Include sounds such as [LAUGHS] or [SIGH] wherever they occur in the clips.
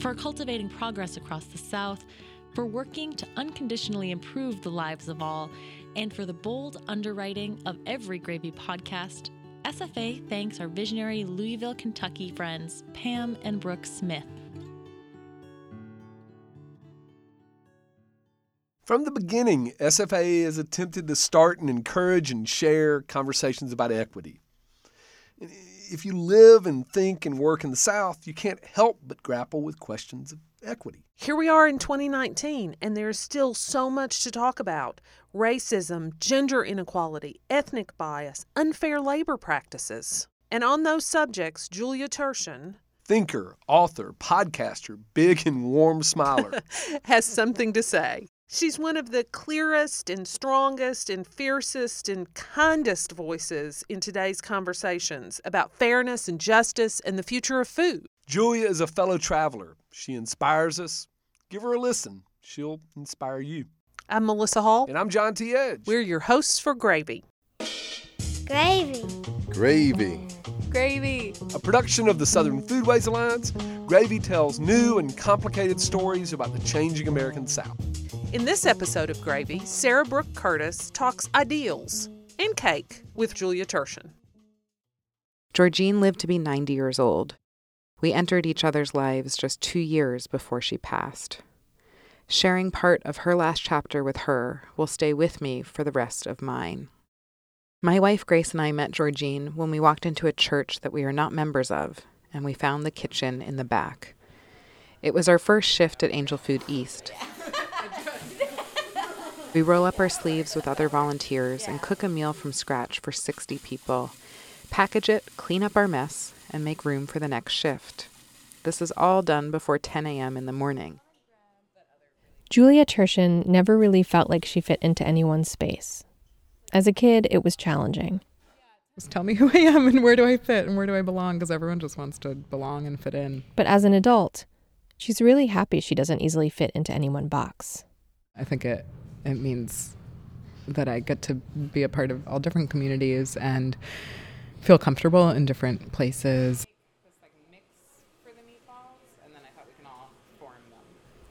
for cultivating progress across the South, for working to unconditionally improve the lives of all, and for the bold underwriting of every Gravy podcast, SFA thanks our visionary Louisville, Kentucky friends, Pam and Brooke Smith. From the beginning, SFA has attempted to start and encourage and share conversations about equity. If you live and think and work in the South, you can't help but grapple with questions of equity. Here we are in 2019, and there's still so much to talk about racism, gender inequality, ethnic bias, unfair labor practices. And on those subjects, Julia Turshen, thinker, author, podcaster, big and warm smiler, [LAUGHS] has something to say. She's one of the clearest and strongest and fiercest and kindest voices in today's conversations about fairness and justice and the future of food. Julia is a fellow traveler. She inspires us. Give her a listen, she'll inspire you. I'm Melissa Hall. And I'm John T. Edge. We're your hosts for Gravy. Gravy. Gravy. Gravy. A production of the Southern Foodways Alliance, Gravy tells new and complicated stories about the changing American South. In this episode of Gravy, Sara Brooke Curtis talks ideals and cake with Julia Turshen. Georgine lived to be 90 years old. We entered each other's lives just two years before she passed. Sharing part of her last chapter with her will stay with me for the rest of mine. My wife Grace and I met Georgine when we walked into a church that we are not members of, and we found the kitchen in the back. It was our first shift at Angel Food East. We roll up our sleeves with other volunteers and cook a meal from scratch for 60 people, package it, clean up our mess, and make room for the next shift. This is all done before 10 a.m. in the morning. Julia Turshen never really felt like she fit into anyone's space. As a kid, it was challenging. Just tell me [LAUGHS] who I am and where do I fit and where do I belong because everyone just wants to belong and fit in. But as an adult, she's really happy she doesn't easily fit into any one box. I think it it means that I get to be a part of all different communities and feel comfortable in different places.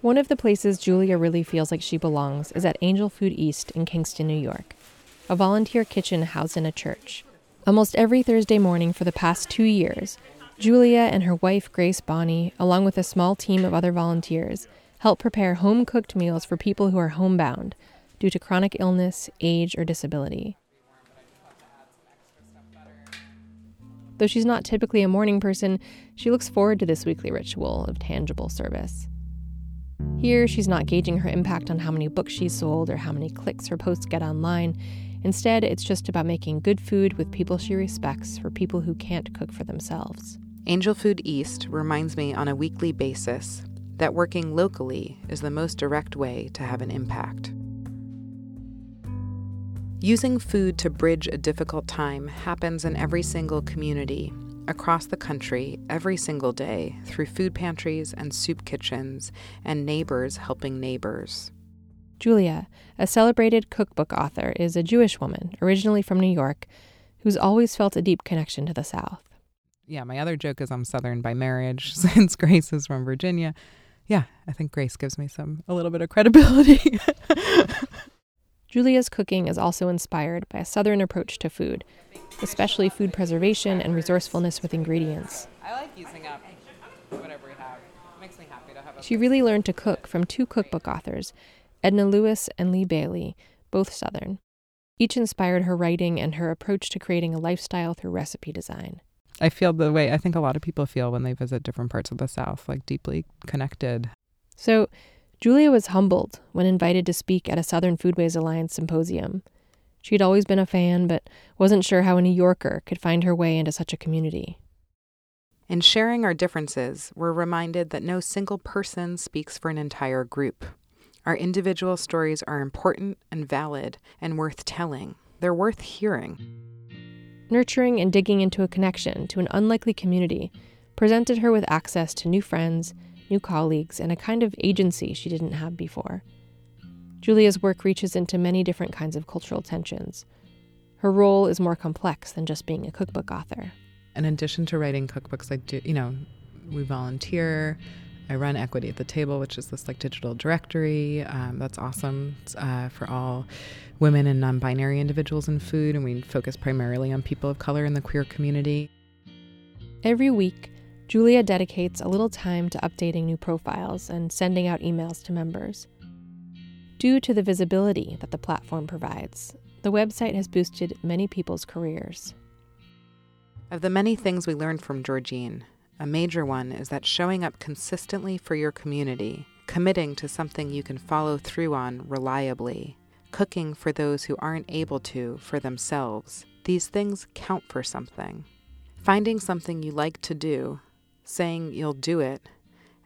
One of the places Julia really feels like she belongs is at Angel Food East in Kingston, New York, a volunteer kitchen housed in a church. Almost every Thursday morning for the past two years, Julia and her wife Grace Bonney, along with a small team of other volunteers, help prepare home cooked meals for people who are homebound due to chronic illness, age, or disability. Though she's not typically a morning person, she looks forward to this weekly ritual of tangible service. Here, she's not gauging her impact on how many books she's sold or how many clicks her posts get online. Instead, it's just about making good food with people she respects for people who can't cook for themselves. Angel Food East reminds me on a weekly basis that working locally is the most direct way to have an impact. Using food to bridge a difficult time happens in every single community, across the country, every single day, through food pantries and soup kitchens, and neighbors helping neighbors. Julia, a celebrated cookbook author, is a Jewish woman, originally from New York, who's always felt a deep connection to the South. Yeah, my other joke is I'm Southern by marriage, [LAUGHS] since Grace is from Virginia yeah, I think Grace gives me some a little bit of credibility. [LAUGHS] Julia's cooking is also inspired by a southern approach to food, especially food preservation and resourcefulness with ingredients. I like using up whatever we have. It makes me happy to have She really learned to cook from two cookbook authors, Edna Lewis and Lee Bailey, both southern. Each inspired her writing and her approach to creating a lifestyle through recipe design. I feel the way I think a lot of people feel when they visit different parts of the South, like deeply connected. So, Julia was humbled when invited to speak at a Southern Foodways Alliance symposium. She'd always been a fan, but wasn't sure how a New Yorker could find her way into such a community. In sharing our differences, we're reminded that no single person speaks for an entire group. Our individual stories are important and valid and worth telling. They're worth hearing nurturing and digging into a connection to an unlikely community presented her with access to new friends, new colleagues, and a kind of agency she didn't have before. Julia's work reaches into many different kinds of cultural tensions. Her role is more complex than just being a cookbook author. In addition to writing cookbooks, I do, you know, we volunteer I run Equity at the Table, which is this like digital directory um, that's awesome uh, for all women and non binary individuals in food. And we focus primarily on people of color in the queer community. Every week, Julia dedicates a little time to updating new profiles and sending out emails to members. Due to the visibility that the platform provides, the website has boosted many people's careers. Of the many things we learned from Georgine, a major one is that showing up consistently for your community, committing to something you can follow through on reliably, cooking for those who aren't able to for themselves, these things count for something. Finding something you like to do, saying you'll do it,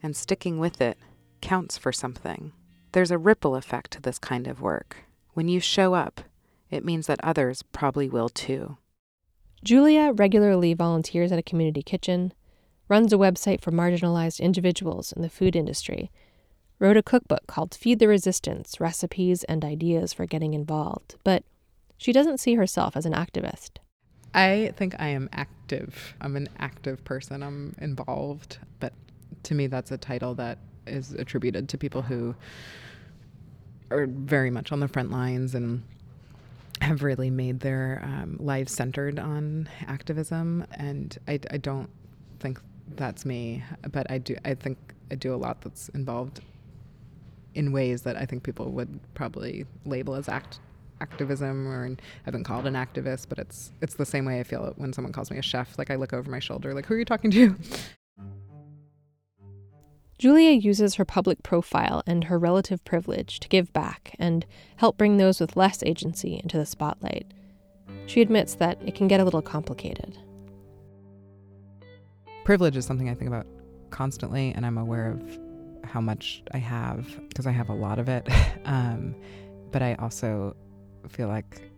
and sticking with it counts for something. There's a ripple effect to this kind of work. When you show up, it means that others probably will too. Julia regularly volunteers at a community kitchen, runs a website for marginalized individuals in the food industry, wrote a cookbook called Feed the Resistance Recipes and Ideas for Getting Involved, but she doesn't see herself as an activist. I think I am active. I'm an active person. I'm involved. But to me, that's a title that is attributed to people who are very much on the front lines and have really made their um, lives centered on activism, and I, I don't think that's me. But I do. I think I do a lot that's involved in ways that I think people would probably label as act activism or I've been called an activist, but it's it's the same way I feel when someone calls me a chef. Like I look over my shoulder, like who are you talking to? [LAUGHS] Julia uses her public profile and her relative privilege to give back and help bring those with less agency into the spotlight. She admits that it can get a little complicated. Privilege is something I think about constantly, and I'm aware of how much I have because I have a lot of it. [LAUGHS] um, but I also feel like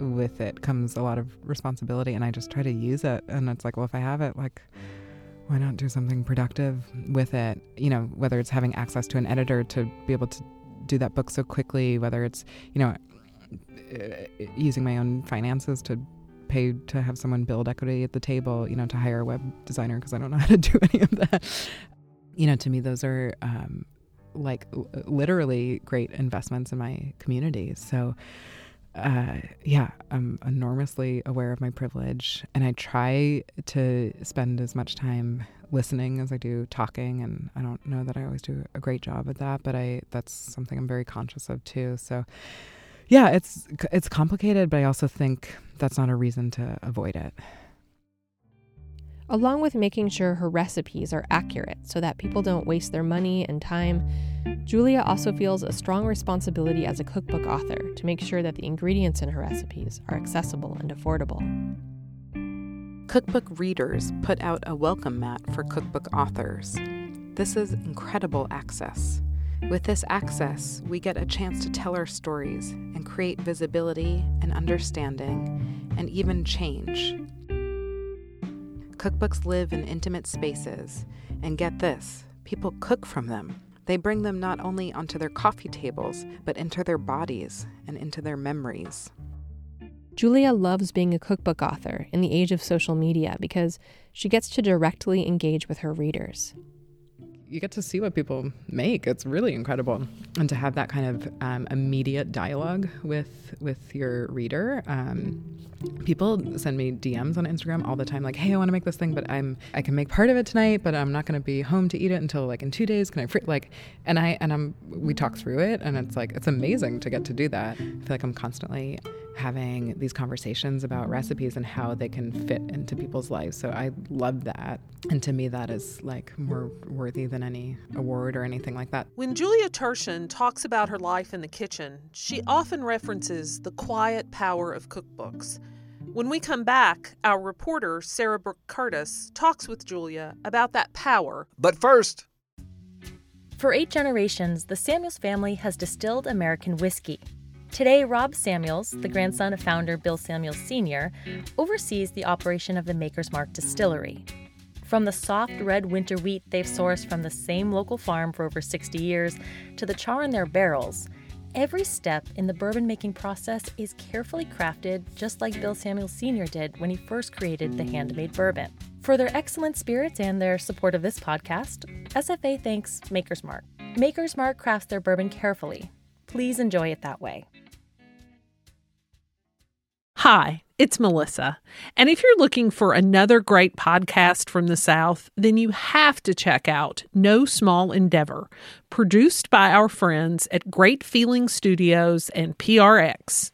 with it comes a lot of responsibility, and I just try to use it. And it's like, well, if I have it, like, why not do something productive with it? You know, whether it's having access to an editor to be able to do that book so quickly, whether it's, you know, uh, using my own finances to pay to have someone build equity at the table, you know, to hire a web designer because I don't know how to do [LAUGHS] any of that. You know, to me, those are um, like literally great investments in my community. So, uh, yeah, I'm enormously aware of my privilege, and I try to spend as much time listening as I do talking. And I don't know that I always do a great job at that, but I that's something I'm very conscious of too. So, yeah, it's it's complicated, but I also think that's not a reason to avoid it along with making sure her recipes are accurate so that people don't waste their money and time. Julia also feels a strong responsibility as a cookbook author to make sure that the ingredients in her recipes are accessible and affordable. Cookbook readers put out a welcome mat for cookbook authors. This is incredible access. With this access, we get a chance to tell our stories and create visibility and understanding and even change Cookbooks live in intimate spaces, and get this people cook from them. They bring them not only onto their coffee tables, but into their bodies and into their memories. Julia loves being a cookbook author in the age of social media because she gets to directly engage with her readers you get to see what people make. It's really incredible, and to have that kind of um, immediate dialogue with with your reader. Um, people send me DMs on Instagram all the time, like, "Hey, I want to make this thing, but I'm I can make part of it tonight, but I'm not going to be home to eat it until like in two days. Can I free like?" And I and I'm we talk through it, and it's like it's amazing to get to do that. I feel like I'm constantly having these conversations about recipes and how they can fit into people's lives. So I love that. And to me, that is like more worthy than any award or anything like that. When Julia Turshen talks about her life in the kitchen, she often references the quiet power of cookbooks. When we come back, our reporter, Sara Brooke Curtis, talks with Julia about that power. But first, for eight generations, the Samuels family has distilled American whiskey. Today, Rob Samuels, the grandson of founder Bill Samuels Sr., oversees the operation of the Maker's Mark distillery. From the soft red winter wheat they've sourced from the same local farm for over 60 years to the char in their barrels, every step in the bourbon making process is carefully crafted just like Bill Samuels Sr. did when he first created the handmade bourbon. For their excellent spirits and their support of this podcast, SFA thanks Maker's Mark. Maker's Mark crafts their bourbon carefully. Please enjoy it that way. Hi, it's Melissa. And if you're looking for another great podcast from the South, then you have to check out No Small Endeavor, produced by our friends at Great Feeling Studios and PRX.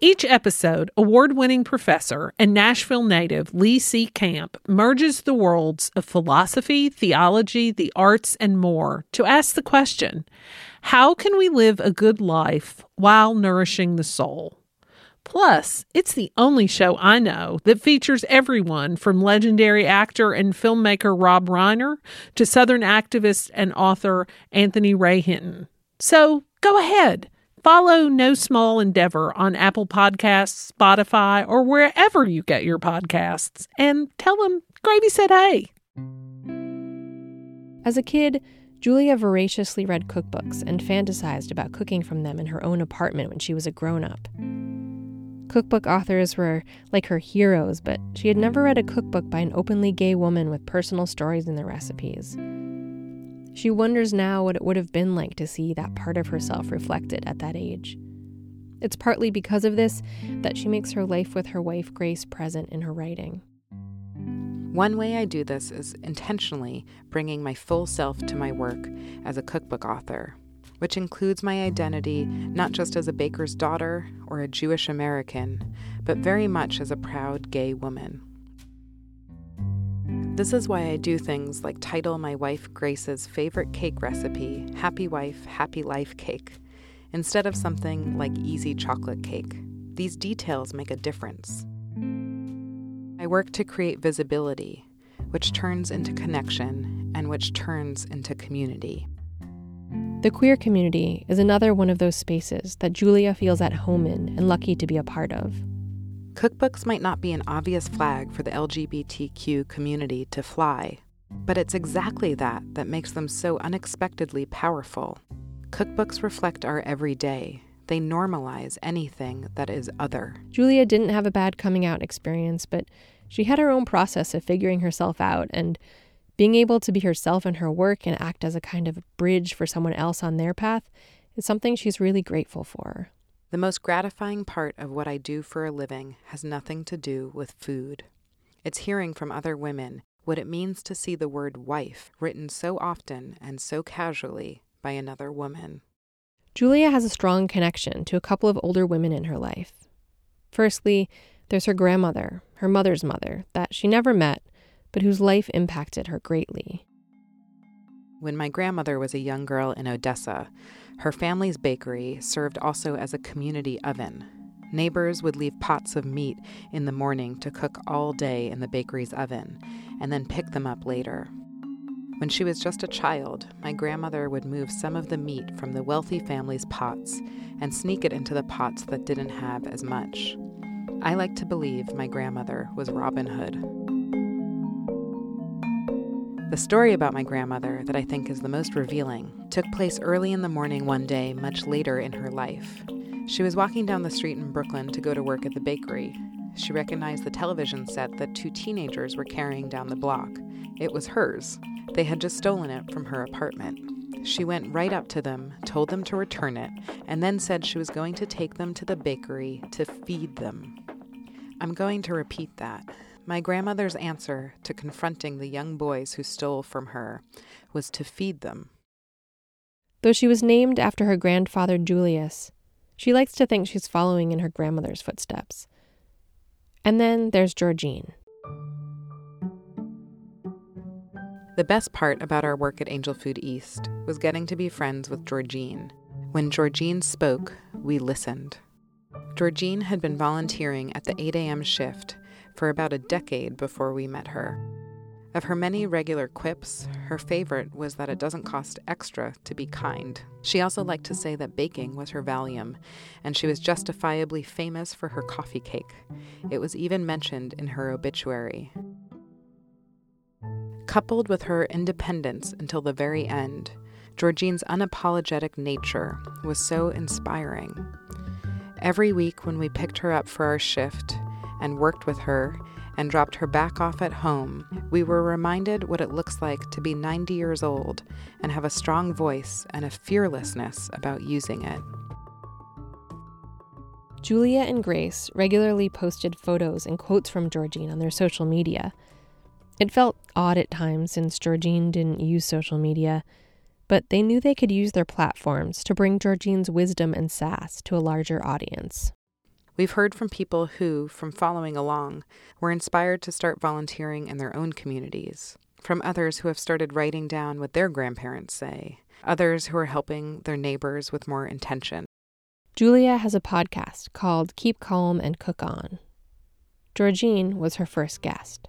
Each episode, award winning professor and Nashville native Lee C. Camp merges the worlds of philosophy, theology, the arts, and more to ask the question how can we live a good life while nourishing the soul? Plus, it's the only show I know that features everyone from legendary actor and filmmaker Rob Reiner to Southern activist and author Anthony Ray Hinton. So go ahead, follow No Small Endeavor on Apple Podcasts, Spotify, or wherever you get your podcasts, and tell them Gravy said hey. As a kid, Julia voraciously read cookbooks and fantasized about cooking from them in her own apartment when she was a grown up. Cookbook authors were like her heroes, but she had never read a cookbook by an openly gay woman with personal stories in the recipes. She wonders now what it would have been like to see that part of herself reflected at that age. It's partly because of this that she makes her life with her wife Grace present in her writing. One way I do this is intentionally bringing my full self to my work as a cookbook author which includes my identity not just as a baker's daughter or a Jewish American, but very much as a proud gay woman. This is why I do things like title my wife Grace's favorite cake recipe Happy Wife, Happy Life Cake, instead of something like Easy Chocolate Cake. These details make a difference. I work to create visibility, which turns into connection and which turns into community. The queer community is another one of those spaces that Julia feels at home in and lucky to be a part of. Cookbooks might not be an obvious flag for the LGBTQ community to fly, but it's exactly that that makes them so unexpectedly powerful. Cookbooks reflect our everyday. They normalize anything that is other. Julia didn't have a bad coming out experience, but she had her own process of figuring herself out and being able to be herself in her work and act as a kind of bridge for someone else on their path is something she's really grateful for. The most gratifying part of what I do for a living has nothing to do with food. It's hearing from other women what it means to see the word wife written so often and so casually by another woman. Julia has a strong connection to a couple of older women in her life. Firstly, there's her grandmother, her mother's mother, that she never met, but whose life impacted her greatly. When my grandmother was a young girl in Odessa, her family's bakery served also as a community oven. Neighbors would leave pots of meat in the morning to cook all day in the bakery's oven and then pick them up later. When she was just a child, my grandmother would move some of the meat from the wealthy family's pots and sneak it into the pots that didn't have as much. I like to believe my grandmother was Robin Hood. The story about my grandmother that I think is the most revealing took place early in the morning one day, much later in her life. She was walking down the street in Brooklyn to go to work at the bakery. She recognized the television set that two teenagers were carrying down the block. It was hers. They had just stolen it from her apartment. She went right up to them, told them to return it, and then said she was going to take them to the bakery to feed them. I'm going to repeat that. My grandmother's answer to confronting the young boys who stole from her was to feed them. Though she was named after her grandfather Julius, she likes to think she's following in her grandmother's footsteps. And then there's Georgine. The best part about our work at Angel Food East was getting to be friends with Georgine. When Georgine spoke, we listened. Georgine had been volunteering at the 8 a.m. shift for about a decade before we met her. Of her many regular quips, her favorite was that it doesn't cost extra to be kind. She also liked to say that baking was her Valium, and she was justifiably famous for her coffee cake. It was even mentioned in her obituary. Coupled with her independence until the very end, Georgine's unapologetic nature was so inspiring. Every week when we picked her up for our shift, and worked with her and dropped her back off at home, we were reminded what it looks like to be 90 years old and have a strong voice and a fearlessness about using it. Julia and Grace regularly posted photos and quotes from Georgine on their social media. It felt odd at times since Georgine didn't use social media, but they knew they could use their platforms to bring Georgine's wisdom and sass to a larger audience. We've heard from people who, from following along, were inspired to start volunteering in their own communities, from others who have started writing down what their grandparents say, others who are helping their neighbors with more intention. Julia has a podcast called Keep Calm and Cook On. Georgine was her first guest.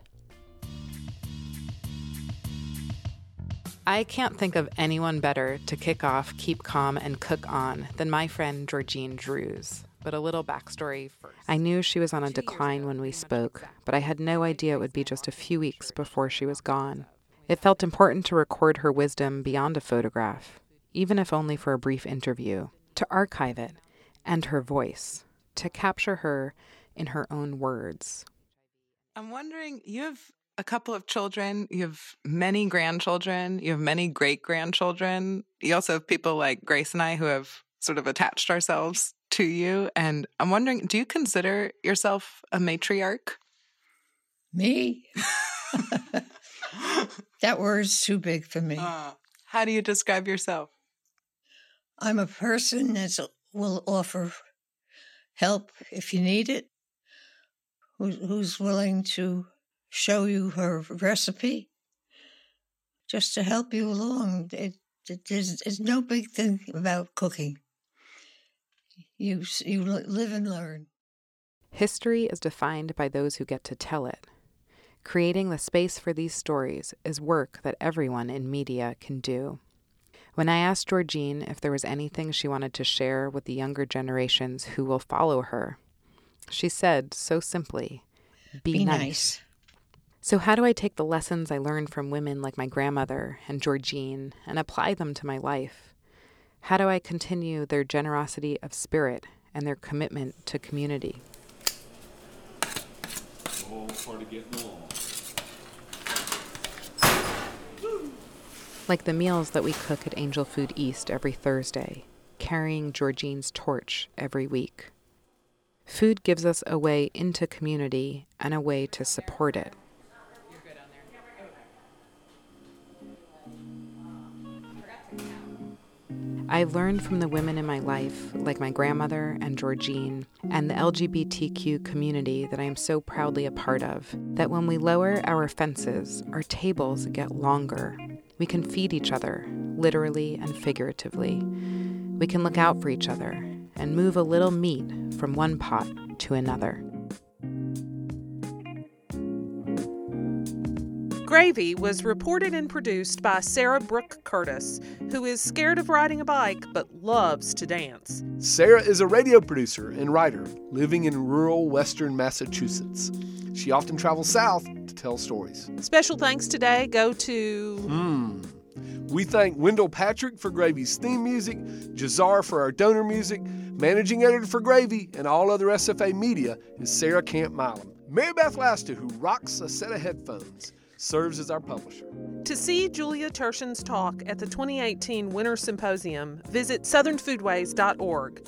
I can't think of anyone better to kick off Keep Calm and Cook On than my friend Georgine Drews. But a little backstory first. I knew she was on a decline when we spoke, but I had no idea it would be just a few weeks before she was gone. It felt important to record her wisdom beyond a photograph, even if only for a brief interview, to archive it and her voice, to capture her in her own words. I'm wondering, you have a couple of children, you have many grandchildren, you have many great grandchildren. You also have people like Grace and I who have sort of attached ourselves to you. And I'm wondering, do you consider yourself a matriarch? Me? [LAUGHS] [LAUGHS] that word's too big for me. Uh, how do you describe yourself? I'm a person that will offer help if you need it, who's willing to show you her recipe just to help you along. It, it, there's, there's no big thing about cooking. You, you live and learn. History is defined by those who get to tell it. Creating the space for these stories is work that everyone in media can do. When I asked Georgine if there was anything she wanted to share with the younger generations who will follow her, she said so simply, Be, Be nice. nice. So, how do I take the lessons I learned from women like my grandmother and Georgine and apply them to my life? How do I continue their generosity of spirit and their commitment to community? Like the meals that we cook at Angel Food East every Thursday, carrying Georgine's torch every week. Food gives us a way into community and a way to support it. I've learned from the women in my life, like my grandmother and Georgine, and the LGBTQ community that I am so proudly a part of, that when we lower our fences, our tables get longer. We can feed each other, literally and figuratively. We can look out for each other and move a little meat from one pot to another. Gravy was reported and produced by Sara Brooke Curtis, who is scared of riding a bike but loves to dance. Sara is a radio producer and writer living in rural western Massachusetts. She often travels south to tell stories. Special thanks today go to. Hmm. We thank Wendell Patrick for Gravy's theme music, Jazar for our donor music, managing editor for Gravy, and all other SFA media is Sara Camp Milam. Mary Beth Lasseter, who rocks a set of headphones serves as our publisher. To see Julia Turshen's talk at the 2018 Winter Symposium, visit southernfoodways.org.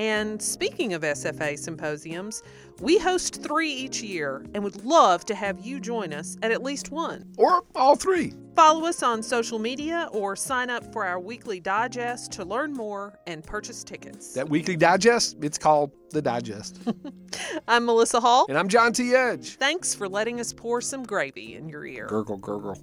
And speaking of SFA symposiums, we host three each year and would love to have you join us at at least one. Or all three. Follow us on social media or sign up for our weekly digest to learn more and purchase tickets. That weekly digest, it's called The Digest. [LAUGHS] I'm Melissa Hall. And I'm John T. Edge. Thanks for letting us pour some gravy in your ear. Gurgle, gurgle.